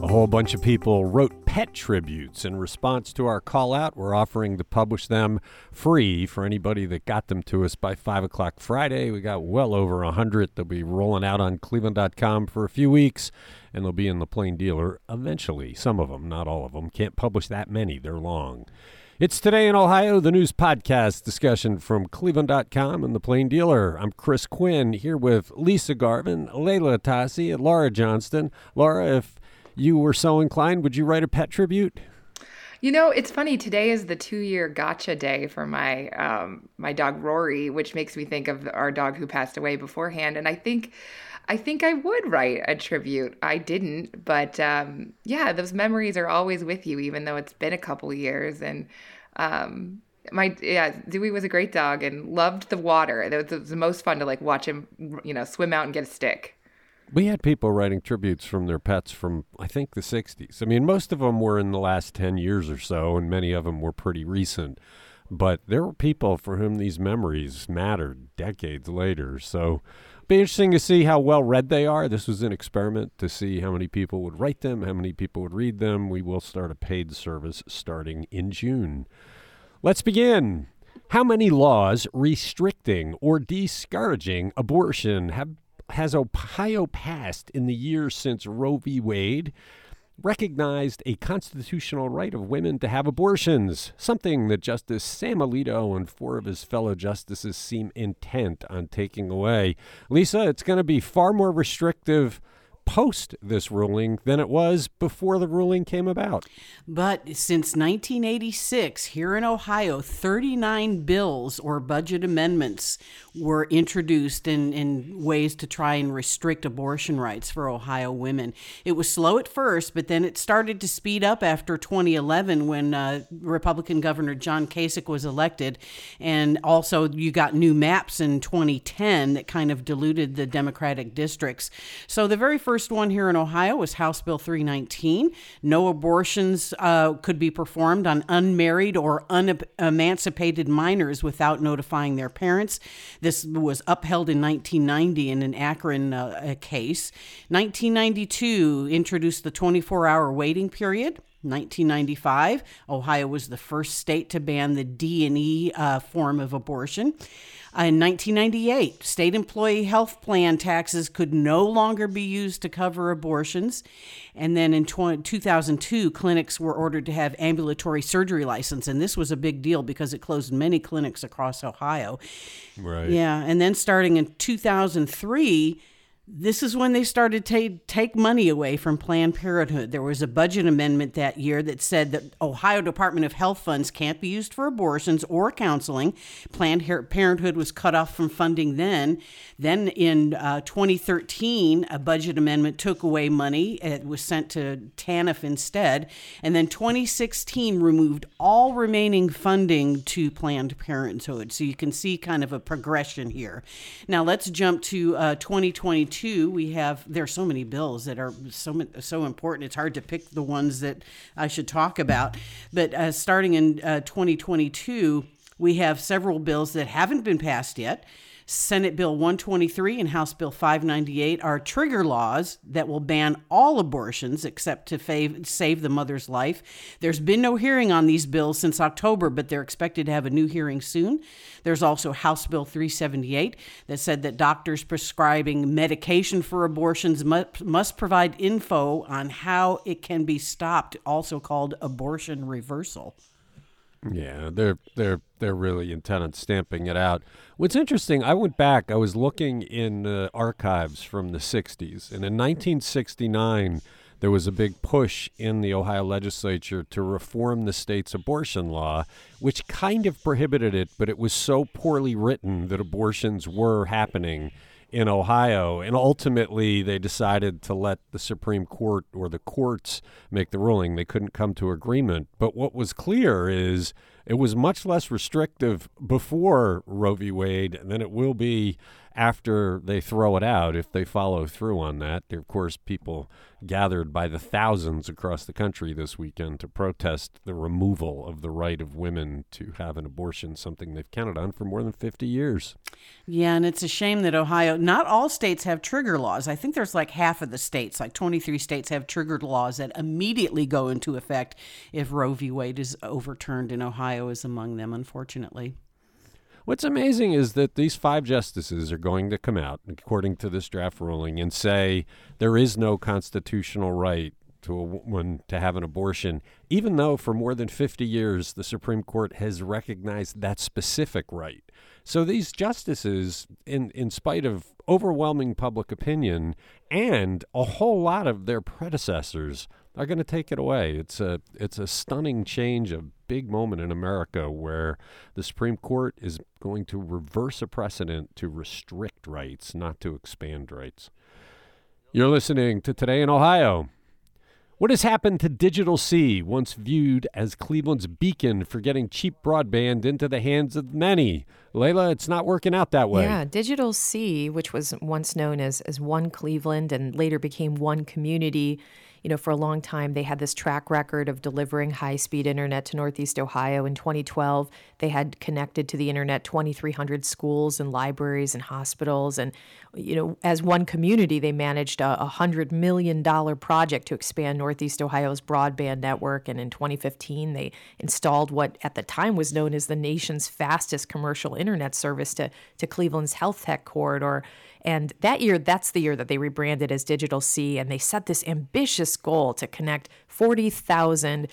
A whole bunch of people wrote pet tributes in response to our call out. We're offering to publish them free for anybody that got them to us by 5 o'clock Friday. We got well over 100. They'll be rolling out on cleveland.com for a few weeks, and they'll be in the Plain Dealer eventually. Some of them, not all of them. Can't publish that many, they're long. It's Today in Ohio, the news podcast discussion from cleveland.com and the Plain Dealer. I'm Chris Quinn here with Lisa Garvin, Leila Atassi, and Laura Johnston. Laura, if you were so inclined, would you write a pet tribute? You know, it's funny. Today is the two-year gotcha day for my um, my dog Rory, which makes me think of our dog who passed away beforehand. And I think, I think I would write a tribute. I didn't, but um, yeah, those memories are always with you, even though it's been a couple years. And um, my yeah, Dewey was a great dog and loved the water. It was, it was the most fun to like watch him, you know, swim out and get a stick. We had people writing tributes from their pets from, I think, the 60s. I mean, most of them were in the last 10 years or so, and many of them were pretty recent. But there were people for whom these memories mattered decades later. So be interesting to see how well read they are. This was an experiment to see how many people would write them, how many people would read them. We will start a paid service starting in June. Let's begin. How many laws restricting or discouraging abortion have has Ohio passed in the years since Roe v. Wade recognized a constitutional right of women to have abortions, something that Justice Sam Alito and four of his fellow justices seem intent on taking away. Lisa, it's going to be far more restrictive post this ruling than it was before the ruling came about. But since 1986, here in Ohio, 39 bills or budget amendments were introduced in, in ways to try and restrict abortion rights for Ohio women. It was slow at first, but then it started to speed up after 2011 when uh, Republican Governor John Kasich was elected. And also, you got new maps in 2010 that kind of diluted the Democratic districts. So the very first first one here in Ohio was House Bill 319. No abortions uh, could be performed on unmarried or unemancipated minors without notifying their parents. This was upheld in 1990 in an Akron uh, case. 1992 introduced the 24 hour waiting period. 1995, Ohio was the first state to ban the D and E uh, form of abortion. Uh, in 1998, state employee health plan taxes could no longer be used to cover abortions. And then in 20, 2002, clinics were ordered to have ambulatory surgery license, and this was a big deal because it closed many clinics across Ohio. Right. Yeah, and then starting in 2003 this is when they started to take money away from Planned Parenthood. There was a budget amendment that year that said that Ohio Department of Health funds can't be used for abortions or counseling. Planned Parenthood was cut off from funding then. Then in uh, 2013, a budget amendment took away money. It was sent to TANF instead. And then 2016 removed all remaining funding to Planned Parenthood. So you can see kind of a progression here. Now let's jump to uh, 2022 two, we have there are so many bills that are so so important. It's hard to pick the ones that I should talk about. But uh, starting in uh, 2022, we have several bills that haven't been passed yet. Senate Bill 123 and House Bill 598 are trigger laws that will ban all abortions except to fav- save the mother's life. There's been no hearing on these bills since October, but they're expected to have a new hearing soon. There's also House Bill 378 that said that doctors prescribing medication for abortions must, must provide info on how it can be stopped, also called abortion reversal. Yeah, they're they're they're really intent on stamping it out. What's interesting, I went back. I was looking in uh, archives from the '60s, and in 1969, there was a big push in the Ohio legislature to reform the state's abortion law, which kind of prohibited it, but it was so poorly written that abortions were happening in Ohio. And ultimately, they decided to let the Supreme Court or the courts make the ruling. They couldn't come to agreement. But what was clear is it was much less restrictive before Roe v. Wade than it will be after they throw it out if they follow through on that. There, of course, people gathered by the thousands across the country this weekend to protest the removal of the right of women to have an abortion, something they've counted on for more than 50 years. Yeah, and it's a shame that Ohio, not all states have trigger laws. I think there's like half of the states, like 23 states, have triggered laws that immediately go into effect if Roe v. Wade is overturned, and Ohio is among them, unfortunately. What's amazing is that these five justices are going to come out, according to this draft ruling, and say there is no constitutional right to a woman to have an abortion, even though for more than 50 years the Supreme Court has recognized that specific right. So these justices, in, in spite of overwhelming public opinion and a whole lot of their predecessors, are going to take it away. It's a it's a stunning change, a big moment in America where the Supreme Court is going to reverse a precedent to restrict rights, not to expand rights. You're listening to Today in Ohio. What has happened to Digital C, once viewed as Cleveland's beacon for getting cheap broadband into the hands of many? Leila, it's not working out that way. Yeah, Digital C, which was once known as, as One Cleveland and later became One Community, you know, for a long time, they had this track record of delivering high speed internet to Northeast Ohio. In 2012, they had connected to the internet 2,300 schools and libraries and hospitals. And, you know, as one community, they managed a $100 million project to expand Northeast Ohio's broadband network. And in 2015, they installed what at the time was known as the nation's fastest commercial internet service to, to Cleveland's health tech corridor. And that year, that's the year that they rebranded as Digital C, and they set this ambitious goal to connect 40,000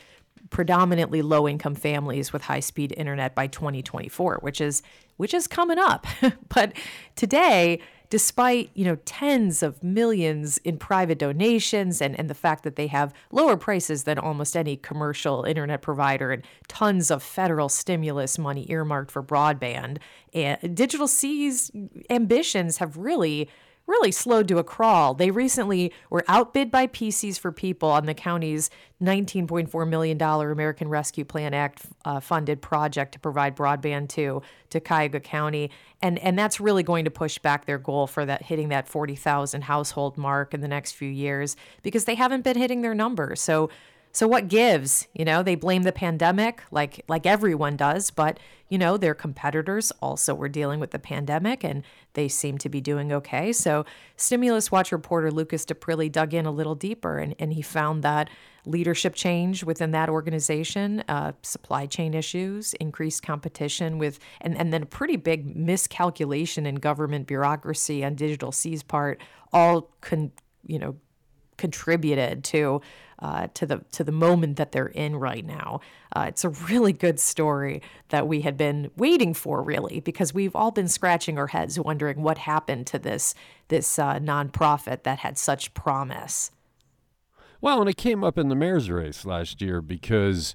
predominantly low income families with high speed internet by 2024, which is which is coming up. but today, despite you know tens of millions in private donations and, and the fact that they have lower prices than almost any commercial internet provider and tons of federal stimulus money earmarked for broadband and digital c's ambitions have really really slowed to a crawl. They recently were outbid by PCs for People on the county's $19.4 million American Rescue Plan Act uh, funded project to provide broadband to, to Cuyahoga County. And, and that's really going to push back their goal for that hitting that 40,000 household mark in the next few years because they haven't been hitting their numbers. So so what gives? You know, they blame the pandemic like like everyone does, but you know, their competitors also were dealing with the pandemic and they seem to be doing okay. So Stimulus Watch reporter Lucas Daprile dug in a little deeper and, and he found that leadership change within that organization, uh, supply chain issues, increased competition with, and, and then a pretty big miscalculation in government bureaucracy on Digital C's part, all con, you know, contributed to uh, to the to the moment that they're in right now. Uh, it's a really good story that we had been waiting for, really, because we've all been scratching our heads wondering what happened to this this uh, nonprofit that had such promise. Well, and it came up in the mayor's race last year because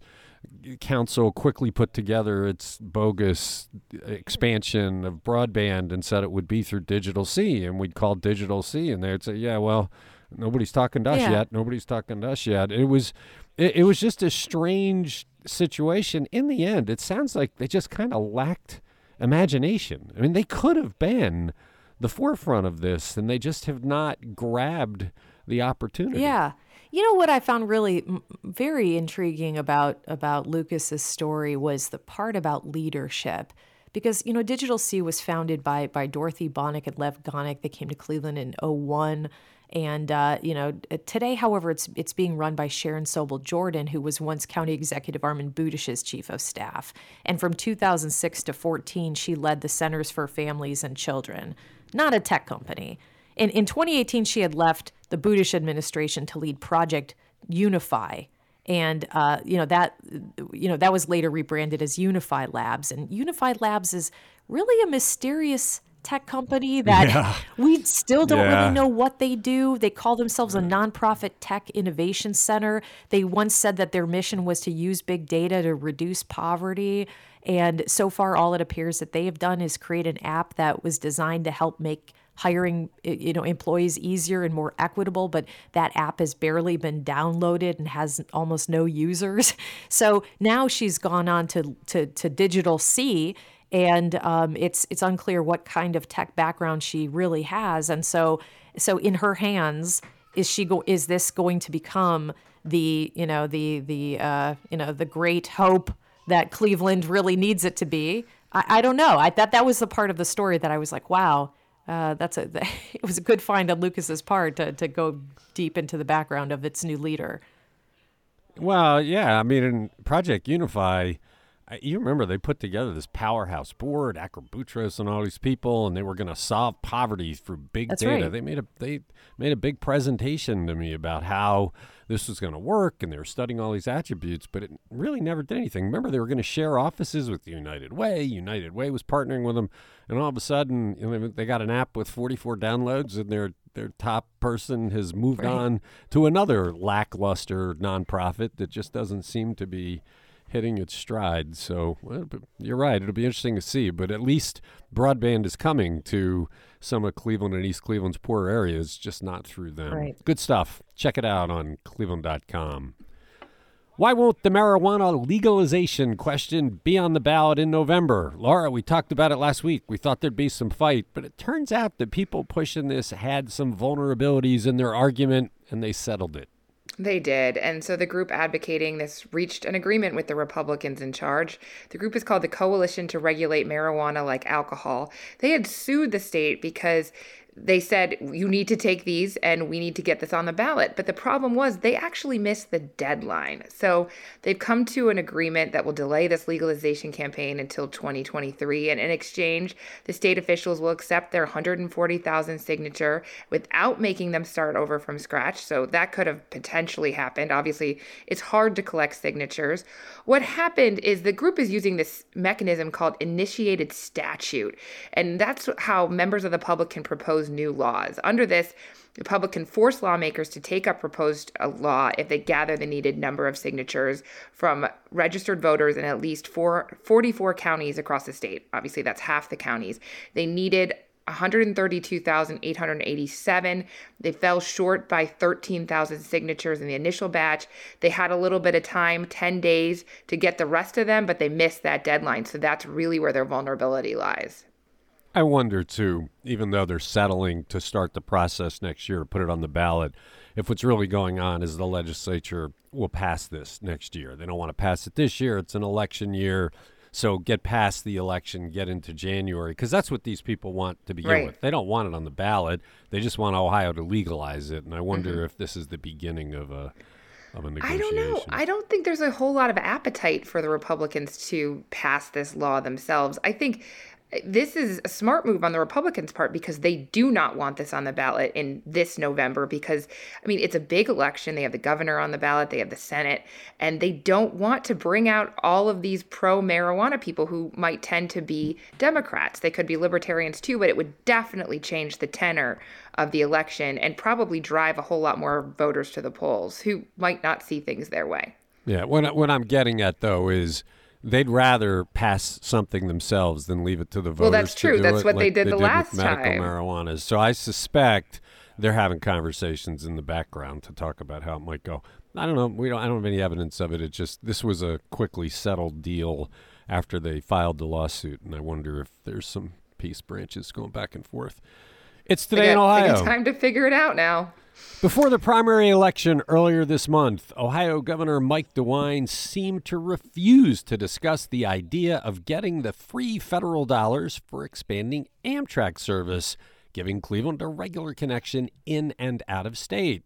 council quickly put together its bogus expansion of broadband and said it would be through Digital C, and we'd call Digital C, and they'd say, "Yeah, well." Nobody's talking to us Yeah. yet. Nobody's talking to us yet. It was, it, it was just a strange situation. In the end, it sounds like they just kind of lacked imagination. I mean, they could have been the forefront of this, and they just have not grabbed the opportunity. Yeah. You know what I found really very intriguing about about Lucas's story was the part about leadership. Because you know, Digital C was founded by by Dorothy Baunach and Lev Gonick. They came to Cleveland in 01. And uh, you know, today, however, it's it's being run by Sharon Sobel Jordan, who was once County Executive Armond Budish's chief of staff. And from 2006 to 14, she led the Centers for Families and Children, not a tech company. In, in 2018, she had left the Budish administration to lead Project Unify. And uh, you know that you know that was later rebranded as Unify Labs. And Unify Labs is really a mysterious tech company that we still don't Yeah. really know what they do. They call themselves a nonprofit tech innovation center. They once said that their mission was to use big data to reduce poverty. And so far, all it appears that they have done is create an app that was designed to help make hiring you know employees easier and more equitable but that app has barely been downloaded and has almost no users so now she's gone on to to, to digital c and um, it's it's unclear what kind of tech background she really has. And so so in her hands is she go is this going to become the you know the the uh, you know the great hope that Cleveland really needs it to be? I, I don't know. I thought that was the part of the story that I was like wow uh, that's a it was a good find on Lucas's part to to go deep into the background of its new leader. Well, yeah, I mean, in Project Unify, you remember they put together this powerhouse board, Akram Boutros and all these people, and they were going to solve poverty through big That's data. right. They made a they made a big presentation to me about how this was going to work, and they were studying all these attributes, but it really never did anything. Remember, they were going to share offices with United Way. United Way was partnering with them, and all of a sudden, you know, they got an app with 44 downloads, and their their top person has moved Right. on to another lackluster nonprofit that just doesn't seem to be hitting its stride. So well, you're right. It'll be interesting to see. But at least broadband is coming to some of Cleveland and East Cleveland's poorer areas, just not through them. Right. Good stuff. Check it out on cleveland.com. Why won't the marijuana legalization question be on the ballot in November? Laura, we talked about it last week. We thought there'd be some fight, but it turns out that people pushing this had some vulnerabilities in their argument and they settled it. They did. And so the group advocating this reached an agreement with the Republicans in charge. The group is called the Coalition to Regulate Marijuana Like Alcohol. They had sued the state because they said, you need to take these and we need to get this on the ballot. But the problem was they actually missed the deadline. So they've come to an agreement that will delay this legalization campaign until 2023. And in exchange, the state officials will accept their 140,000 signature without making them start over from scratch. So that could have potentially happened. Obviously, it's hard to collect signatures. What happened is the group is using this mechanism called initiated statute. And that's how members of the public can propose new laws. Under this, the public can force lawmakers to take up proposed uh, law if they gather the needed number of signatures from registered voters in at least four, 44 counties across the state. Obviously, that's half the counties. They needed 132,887. They fell short by 13,000 signatures in the initial batch. They had a little bit of time, 10 days, to get the rest of them, but they missed that deadline. So that's really where their vulnerability lies. I wonder too, even though they're settling to start the process next year, to put it on the ballot, if what's really going on is the legislature will pass this next year. They don't want to pass it this year. It's an election year. So get past the election, get into January, because that's what these people want to begin Right. with. They don't want it on the ballot. They just want Ohio to legalize it. And I wonder mm-hmm. if this is the beginning of a of a I don't know. I don't think there's a whole lot of appetite for the Republicans to pass this law themselves. I think this is a smart move on the Republicans' part because they do not want this on the ballot in this November because, I mean, it's a big election. They have the governor on the ballot, they have the Senate, and they don't want to bring out all of these pro marijuana people who might tend to be Democrats. They could be libertarians too, but it would definitely change the tenor of the election and probably drive a whole lot more voters to the polls who might not see things their way. Yeah, what what I'm getting at though is they'd rather pass something themselves than leave it to the voters. Well, that's to true. do That's it what they like did the with last medical time. So I suspect they're having conversations in the background to talk about how it might go. I don't know. We don't. I don't have any evidence of it. It just this was a quickly settled deal after they filed the lawsuit, and I wonder if there's some peace branches going back and forth. It's They today in got- they Ohio. time to figure it out now. Before the primary election earlier this month, Ohio Governor Mike DeWine seemed to refuse to discuss the idea of getting the free federal dollars for expanding Amtrak service, giving Cleveland a regular connection in and out of state.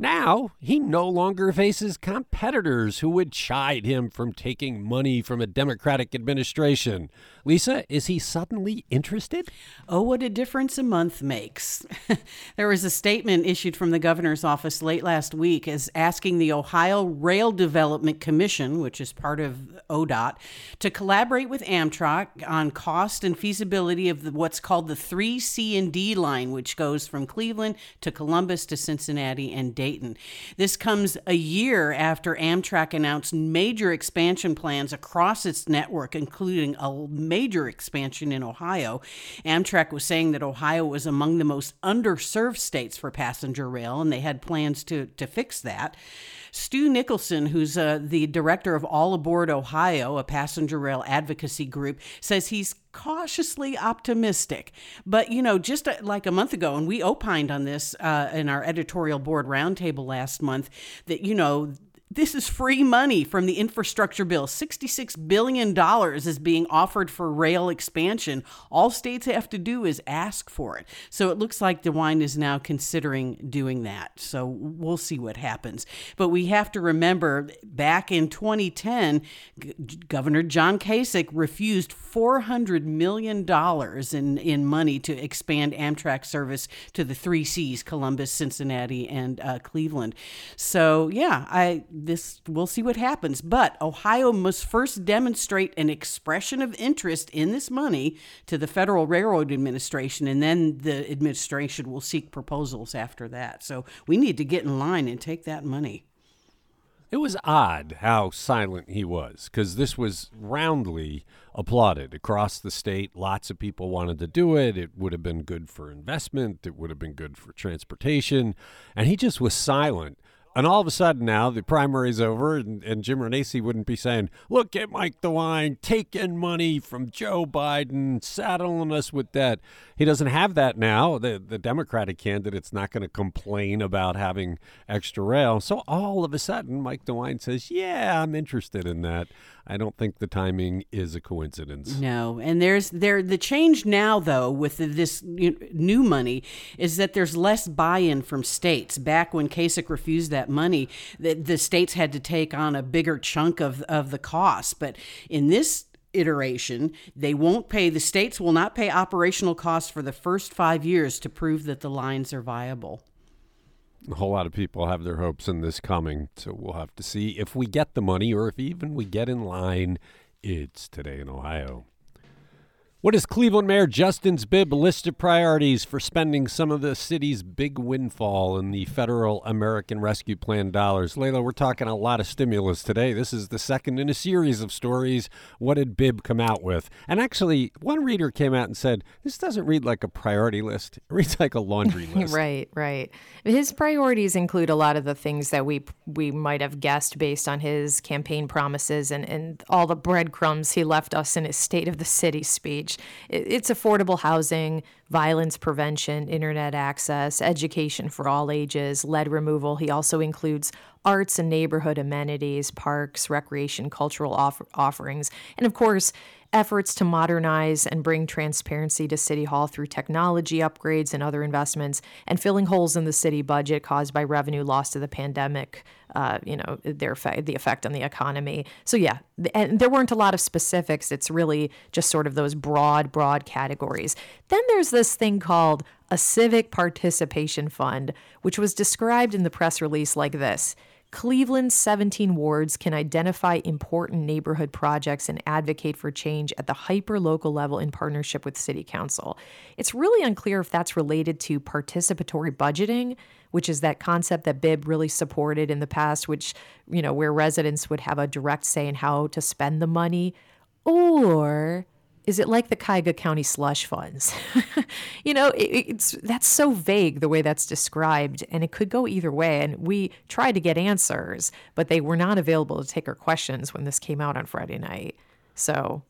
Now, he no longer faces competitors who would chide him from taking money from a Democratic administration. Lisa, is he suddenly interested? Oh, what a difference a month makes. there was a statement issued from the governor's office late last week as asking the Ohio Rail Development Commission, which is part of ODOT, to collaborate with Amtrak on cost and feasibility of the, what's called the 3C and D line, which goes from Cleveland to Columbus to Cincinnati and Dayton. Dayton. This comes a year after Amtrak announced major expansion plans across its network, including a major expansion in Ohio. Amtrak was saying that Ohio was among the most underserved states for passenger rail, and they had plans to, to fix that. Stu Nicholson, who's uh, the director of All Aboard Ohio, a passenger rail advocacy group, says he's cautiously optimistic. But, you know, just uh, like a month ago, and we opined on this uh, in our editorial board roundtable last month, that, you know, this is free money from the infrastructure bill. $66 billion is being offered for rail expansion. All states have to do is ask for it. So it looks like DeWine is now considering doing that. So we'll see what happens. But we have to remember back in 2010, G- Governor John Kasich refused $400 million in, in money to expand Amtrak service to the three C's Columbus, Cincinnati, and uh, Cleveland. So, yeah, I this we'll see what happens. But Ohio must first demonstrate an expression of interest in this money to the Federal Railroad Administration, and then the administration will seek proposals after that. So we need to get in line and take that money. It was odd how silent he was because this was roundly applauded across the state. Lots of people wanted to do it. It would have been good for investment, it would have been good for transportation. And he just was silent and all of a sudden now the primary's over, and, and Jim Renacci wouldn't be saying, "Look at Mike DeWine taking money from Joe Biden, saddling us with debt. He doesn't have that now. The the Democratic candidate's not going to complain about having extra rail. So all of a sudden, Mike DeWine says, "Yeah, I'm interested in that." I don't think the timing is a coincidence. No, and there's there the change now though with this new money is that there's less buy-in from states. Back when Kasich refused that money, the, the states had to take on a bigger chunk of of the cost. But in this iteration, they won't pay the states will not pay operational costs for the first 5 years to prove that the lines are viable a whole lot of people have their hopes in this coming. So we'll have to see if we get the money or if even we get in line. It's today in Ohio. What is Cleveland Mayor Justin's Bibb list of priorities for spending some of the city's big windfall in the federal American Rescue Plan dollars? Leila, we're talking a lot of stimulus today. This is the second in a series of stories. What did Bibb come out with? And actually, one reader came out and said, This doesn't read like a priority list, it reads like a laundry list. right, right. His priorities include a lot of the things that we we might have guessed based on his campaign promises and, and all the breadcrumbs he left us in his State of the City speech. It's affordable housing, violence prevention, internet access, education for all ages, lead removal. He also includes arts and neighborhood amenities, parks, recreation, cultural offer- offerings, and of course, efforts to modernize and bring transparency to City Hall through technology upgrades and other investments, and filling holes in the city budget caused by revenue lost to the pandemic. Uh, you know, their the effect on the economy. So yeah, and there weren't a lot of specifics. It's really just sort of those broad, broad categories. Then there's this thing called a civic participation fund, which was described in the press release like this. Cleveland's 17 wards can identify important neighborhood projects and advocate for change at the hyper local level in partnership with City Council. It's really unclear if that's related to participatory budgeting, which is that concept that Bibb really supported in the past, which, you know, where residents would have a direct say in how to spend the money, or is it like the Cuyahoga County slush funds? you know, it, it's that's so vague the way that's described, and it could go either way. And we tried to get answers, but they were not available to take our questions when this came out on Friday night. So,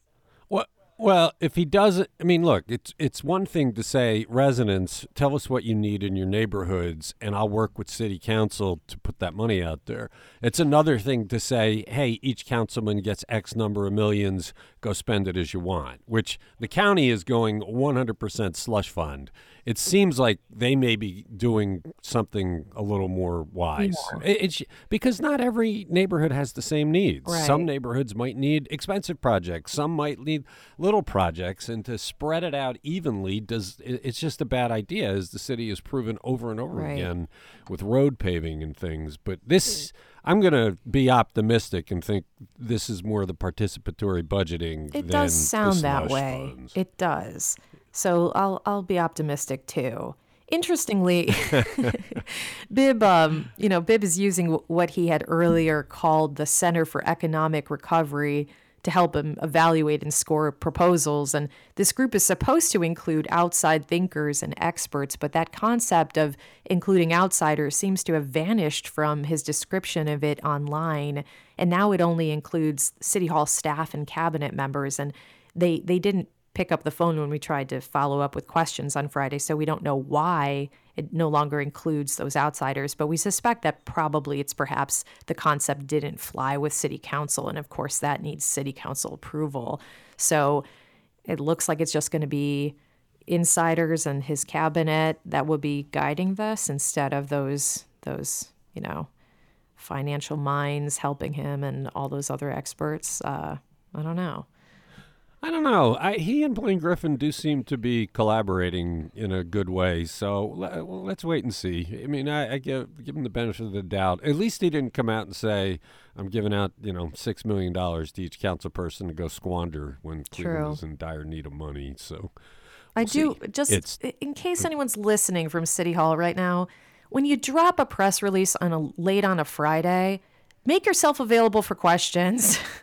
well, if he doesn't, I mean, look, it's it's one thing to say, residents, tell us what you need in your neighborhoods, and I'll work with city council to put that money out there. It's another thing to say, hey, each councilman gets X number of millions, go spend it as you want, which the county is going 100% slush fund it seems like they may be doing something a little more wise. It, it's because not every neighborhood has the same needs. Right. Some neighborhoods might need expensive projects. Some might need little projects, and to spread it out evenly does it's just a bad idea, as the city has proven over and over right. again with road paving and things. But this. I'm going to be optimistic and think this is more the participatory budgeting. It does sound that way. Funds. It does. So I'll I'll be optimistic too. Interestingly, Bibb, um, you know, Bibb is using what he had earlier called the Center for Economic Recovery to help him evaluate and score proposals. And this group is supposed to include outside thinkers and experts, but that concept of including outsiders seems to have vanished from his description of it online. And now it only includes City Hall staff and cabinet members. And they, they didn't pick up the phone when we tried to follow up with questions on Friday, so we don't know why it no longer includes those outsiders. But we suspect that probably it's perhaps the concept didn't fly with city council, and of course that needs city council approval. So it looks like it's just going to be insiders and his cabinet that will be guiding this instead of those those you know financial minds helping him and all those other experts. Uh, I don't know. I don't know. I, he and Blaine Griffin do seem to be collaborating in a good way. So let, well, let's wait and see. I mean, I, I, give give him the benefit of the doubt. At least he didn't come out and say, "I'm giving out, you know, six million dollars to each council person to go squander when Cleveland is in dire need of money." So we'll I do see. just it's, in case anyone's listening from City Hall right now. When you drop a press release on a late on a Friday, make yourself available for questions.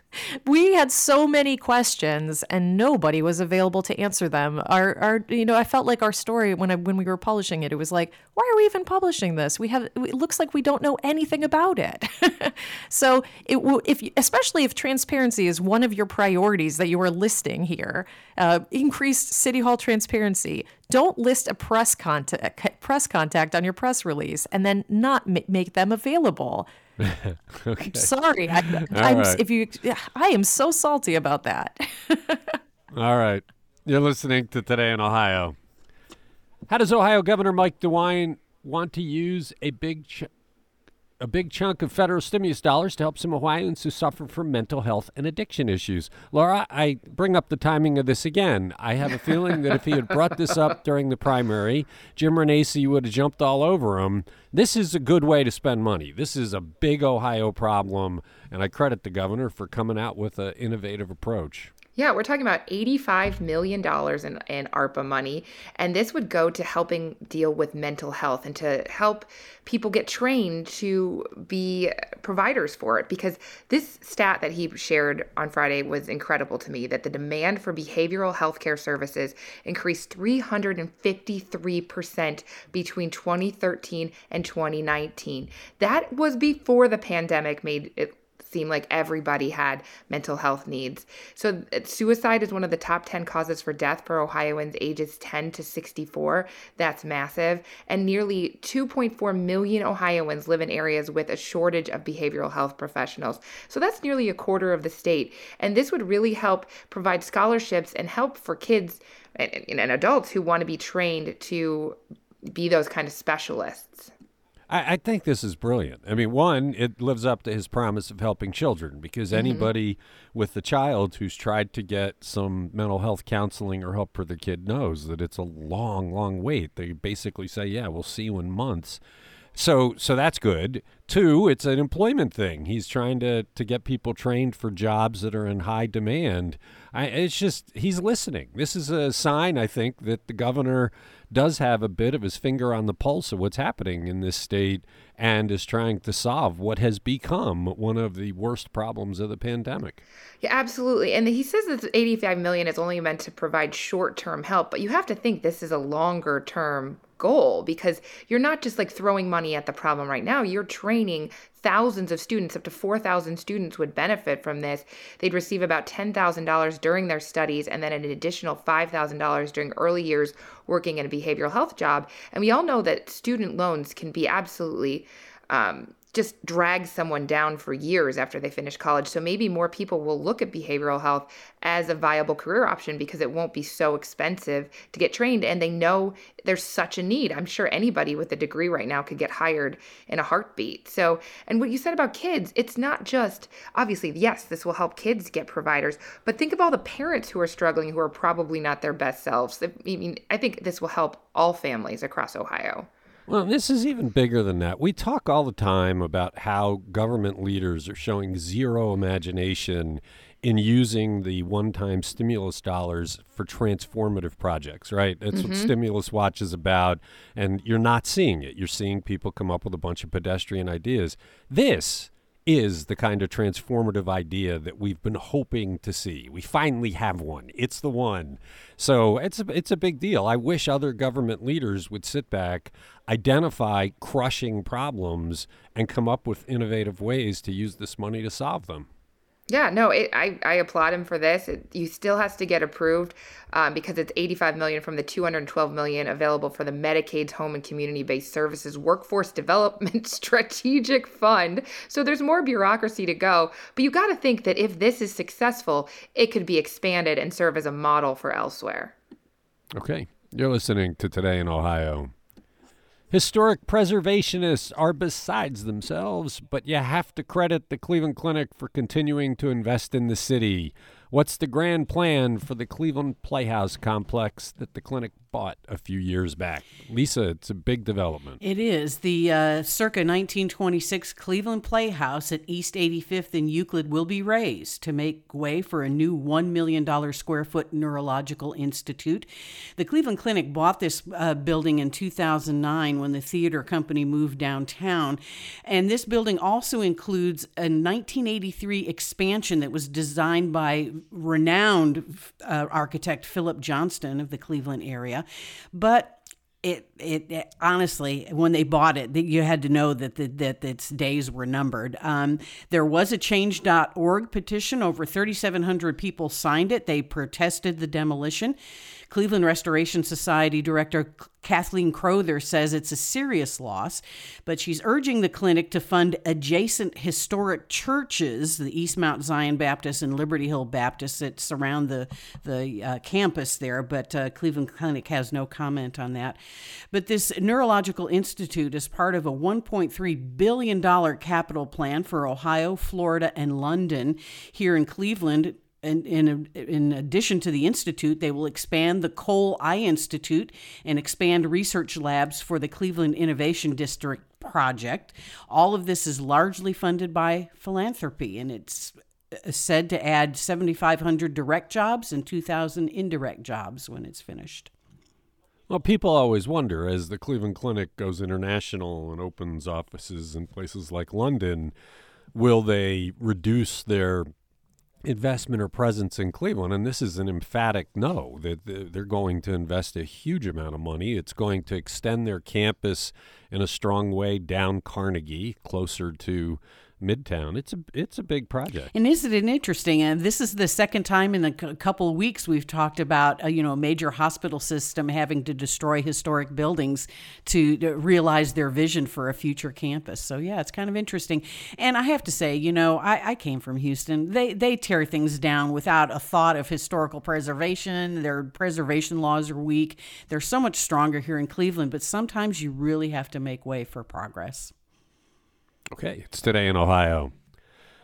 we had so many questions and nobody was available to answer them. Our, our, you know, I felt like our story when I, when we were publishing it, it was like, why are we even publishing this? We have, it looks like we don't know anything about it. so it if, especially if transparency is one of your priorities that you are listing here, uh, increased city hall transparency. Don't list a press contact, press contact on your press release and then not make them available. okay. I'm sorry. I, am right. if you, I am so salty about that. All right, you're listening to Today in Ohio. How does Ohio Governor Mike DeWine want to use a big ch- a big chunk of federal stimulus dollars to help some Ohioans who suffer from mental health and addiction issues. Laura, I bring up the timing of this again. I have a feeling that if he had brought this up during the primary, Jim Renacci would have jumped all over him. This is a good way to spend money. This is a big Ohio problem, and I credit the governor for coming out with an innovative approach. Yeah, we're talking about $85 million in, in ARPA money. And this would go to helping deal with mental health and to help people get trained to be providers for it. Because this stat that he shared on Friday was incredible to me that the demand for behavioral health care services increased 353% between 2013 and 2019. That was before the pandemic made it seemed like everybody had mental health needs. So, uh, suicide is one of the top 10 causes for death for Ohioans ages 10 to 64. That's massive. And nearly 2.4 million Ohioans live in areas with a shortage of behavioral health professionals. So, that's nearly a quarter of the state. And this would really help provide scholarships and help for kids and, and adults who want to be trained to be those kind of specialists. I, I, think this is brilliant. I mean, one, it lives up to his promise of helping children because mm-hmm. anybody with a child who's tried to get some mental health counseling or help for their kid knows that it's a long, long wait. They basically say, "Yeah, we'll see you in months." So, so that's good. Two, it's an employment thing. He's trying to to get people trained for jobs that are in high demand. I, it's just he's listening. This is a sign, I think, that the governor does have a bit of his finger on the pulse of what's happening in this state and is trying to solve what has become one of the worst problems of the pandemic. Yeah, absolutely. And he says that 85 million is only meant to provide short-term help, but you have to think this is a longer-term goal because you're not just like throwing money at the problem right now. You're training thousands of students, up to 4,000 students would benefit from this. They'd receive about $10,000 during their studies and then an additional $5,000 during early years working in a behavioral health job. And we all know that student loans can be absolutely um, just drag someone down for years after they finish college. So maybe more people will look at behavioral health as a viable career option because it won't be so expensive to get trained and they know there's such a need. I'm sure anybody with a degree right now could get hired in a heartbeat. So, and what you said about kids, it's not just obviously, yes, this will help kids get providers, but think of all the parents who are struggling who are probably not their best selves. I mean, I think this will help all families across Ohio. Well, this is even bigger than that. We talk all the time about how government leaders are showing zero imagination in using the one time stimulus dollars for transformative projects, right? That's mm-hmm. what Stimulus Watch is about. And you're not seeing it. You're seeing people come up with a bunch of pedestrian ideas. This is the kind of transformative idea that we've been hoping to see. We finally have one. It's the one. So it's a, it's a big deal. I wish other government leaders would sit back, identify crushing problems, and come up with innovative ways to use this money to solve them. Yeah, no, it, I, I applaud him for this. It, you still has to get approved um, because it's 85 million from the 212 million available for the Medicaid's Home and Community-Based Services Workforce Development Strategic Fund. So there's more bureaucracy to go, but you got to think that if this is successful, it could be expanded and serve as a model for elsewhere. Okay, you're listening to Today in Ohio. Historic preservationists are besides themselves, but you have to credit the Cleveland Clinic for continuing to invest in the city. What's the grand plan for the Cleveland Playhouse complex that the clinic a few years back? Lisa, it's a big development. It is. The uh, circa 1926 Cleveland Playhouse at East 85th and Euclid will be razed to make way for a new $1 million square foot neurological institute. The Cleveland Clinic bought this uh, building in 2009 when the theater company moved downtown. And this building also includes a 1983 expansion that was designed by renowned uh, architect Philip Johnson of the Cleveland area. But it, it, it, honestly, when they bought it, you had to know that the, that its days were numbered. Um, there was a Change.org petition. Over 3,700 people signed it. They protested the demolition. Cleveland Restoration Society Director Kathleen Crowther says it's a serious loss, but she's urging the clinic to fund adjacent historic churches, the East Mount Zion Baptist and Liberty Hill Baptist that surround the the uh, campus there. But uh, Cleveland Clinic has no comment on that. But this neurological institute is part of a 1.3 billion dollar capital plan for Ohio, Florida, and London. Here in Cleveland, in, in, in, addition to the Institute, they will expand the Cole Eye Institute and expand research labs for the Cleveland Innovation District project. All of this is largely funded by philanthropy, and it's uh, said to add 7,500 direct jobs and 2,000 indirect jobs when it's finished. Well, people always wonder as the Cleveland Clinic goes international and opens offices in places like London, will they reduce their investment or presence in Cleveland, and this is an emphatic no. That they're going to invest a huge amount of money. It's going to extend their campus in a strong way down Carnegie, closer to Midtown. It's a it's a big project. And isn't it interesting? And this is the second time in a couple of weeks we've talked about a, you know a major hospital system having to destroy historic buildings to, to realize their vision for a future campus. So yeah, it's kind of interesting. And I have to say, you know, I, I came from Houston. They they tear things down without a thought of historical preservation. Their preservation laws are weak. They're so much stronger here in Cleveland, but sometimes you really have to make way for progress. Okay, it's today in Ohio.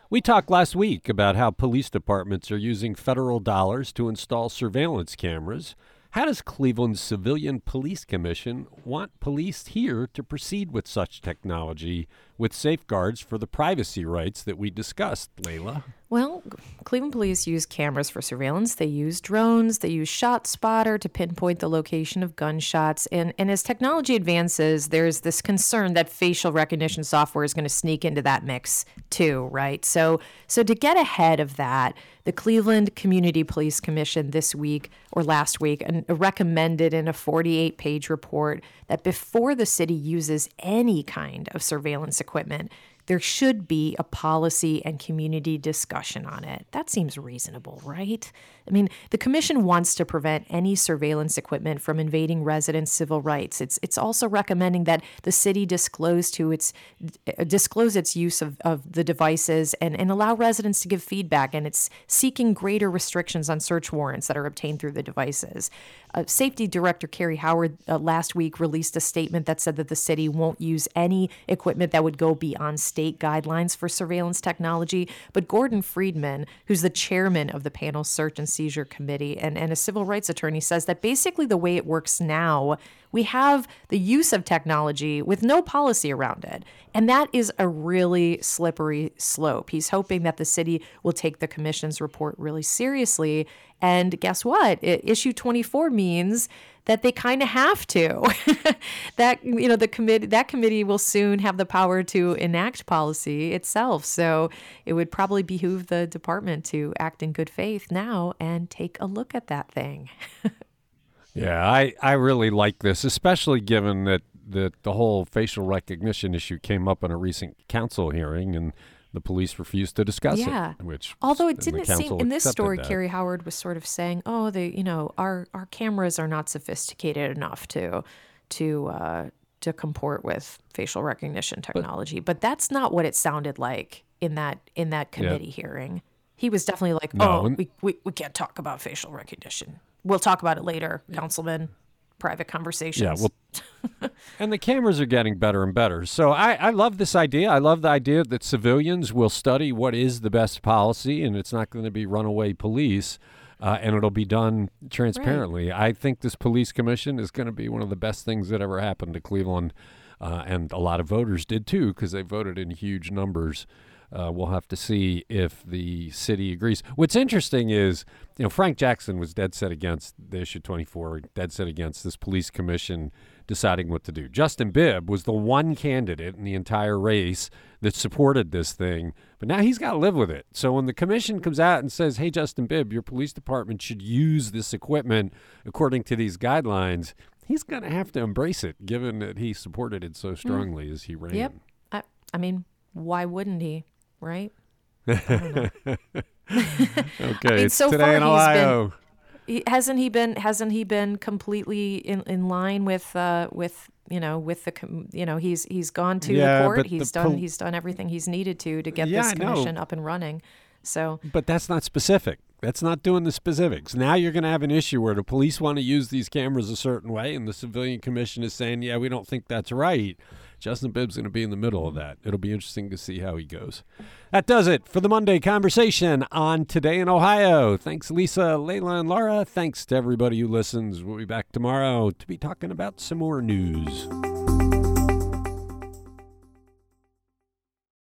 We talked last week about how police departments are using federal dollars to install surveillance cameras. How does Cleveland's Civilian Police Commission want police here to proceed with such technology with safeguards for the privacy rights that we discussed, Leila? Well, Cleveland police use cameras for surveillance. They use drones. They use ShotSpotter to pinpoint the location of gunshots. And, and as technology advances, there's this concern that facial recognition software is going to sneak into that mix too, right? So, so to get ahead of that, the Cleveland Community Police Commission this week or last week recommended in a 48 page report that before the city uses any kind of surveillance equipment, there should be a policy and community discussion on it. That seems reasonable, right? I mean, the commission wants to prevent any surveillance equipment from invading residents' civil rights. It's it's also recommending that the city disclose to its disclose its use of, of the devices and, and allow residents to give feedback. And it's seeking greater restrictions on search warrants that are obtained through the devices. Uh, Safety Director Karrie Howard uh, last week released a statement that said that the city won't use any equipment that would go beyond state guidelines for surveillance technology. But Gordon Friedman, who's the chairman of the panel search and seizure committee and, and a civil rights attorney, says that basically the way it works now We have the use of technology with no policy around it. And that is a really slippery slope. He's hoping that the city will take the commission's report really seriously. And guess what? It, issue 24 means that they kind of have to. that you know the committee that committee will soon have the power to enact policy itself. So it would probably behoove the department to act in good faith now and take a look at that thing. yeah, I I really like this, especially given that that the whole facial recognition issue came up in a recent council hearing and the police refused to discuss yeah. it. Which although it didn't seem in this story, that. Karrie Howard was sort of saying, "Oh, they, you know, our our cameras are not sophisticated enough to to uh, to comport with facial recognition technology." But, but, that's not what it sounded like in that in that committee yeah. hearing. He was definitely like, no, "Oh, we, we we can't talk about facial recognition. We'll talk about it later, Councilman." Private conversations. Yeah, well, and the cameras are getting better and better. So I, I love this idea. I love the idea that civilians will study what is the best policy, and it's not going to be runaway police. Uh, and it'll be done transparently. Right. I think this police commission is going to be one of the best things that ever happened to Cleveland, uh, and a lot of voters did too because they voted in huge numbers. Uh, we'll have to see if the city agrees. What's interesting is, you know, Frank Jackson was dead set against the issue 24, dead set against this police commission deciding what to do. Justin Bibb was the one candidate in the entire race that supported this thing, but now he's got to live with it. So when the commission comes out and says, hey, Justin Bibb, your police department should use this equipment according to these guidelines, he's going to have to embrace it, given that he supported it so hmm. strongly mm. as he ran. Yep. I, I mean, why wouldn't he? Right? okay, I mean, so today in Ohio. Been, he, hasn't he been hasn't he been completely in, in line with uh, with you know with the you know he's he's gone to yeah, the court. he's the done pol- he's done everything he's needed to to get yeah, this commission up and running. So but that's not specific. That's not doing the specifics. Now you're going to have an issue where the police want to use these cameras a certain way and the civilian commission is saying yeah we don't think that's right Justin Bibb's going to be in the middle of that. It'll be interesting to see how he goes. That does it for the Monday conversation on Today in Ohio. Thanks, Lisa, Leila, and Laura. Thanks to everybody who listens. We'll be back tomorrow to be talking about some more news.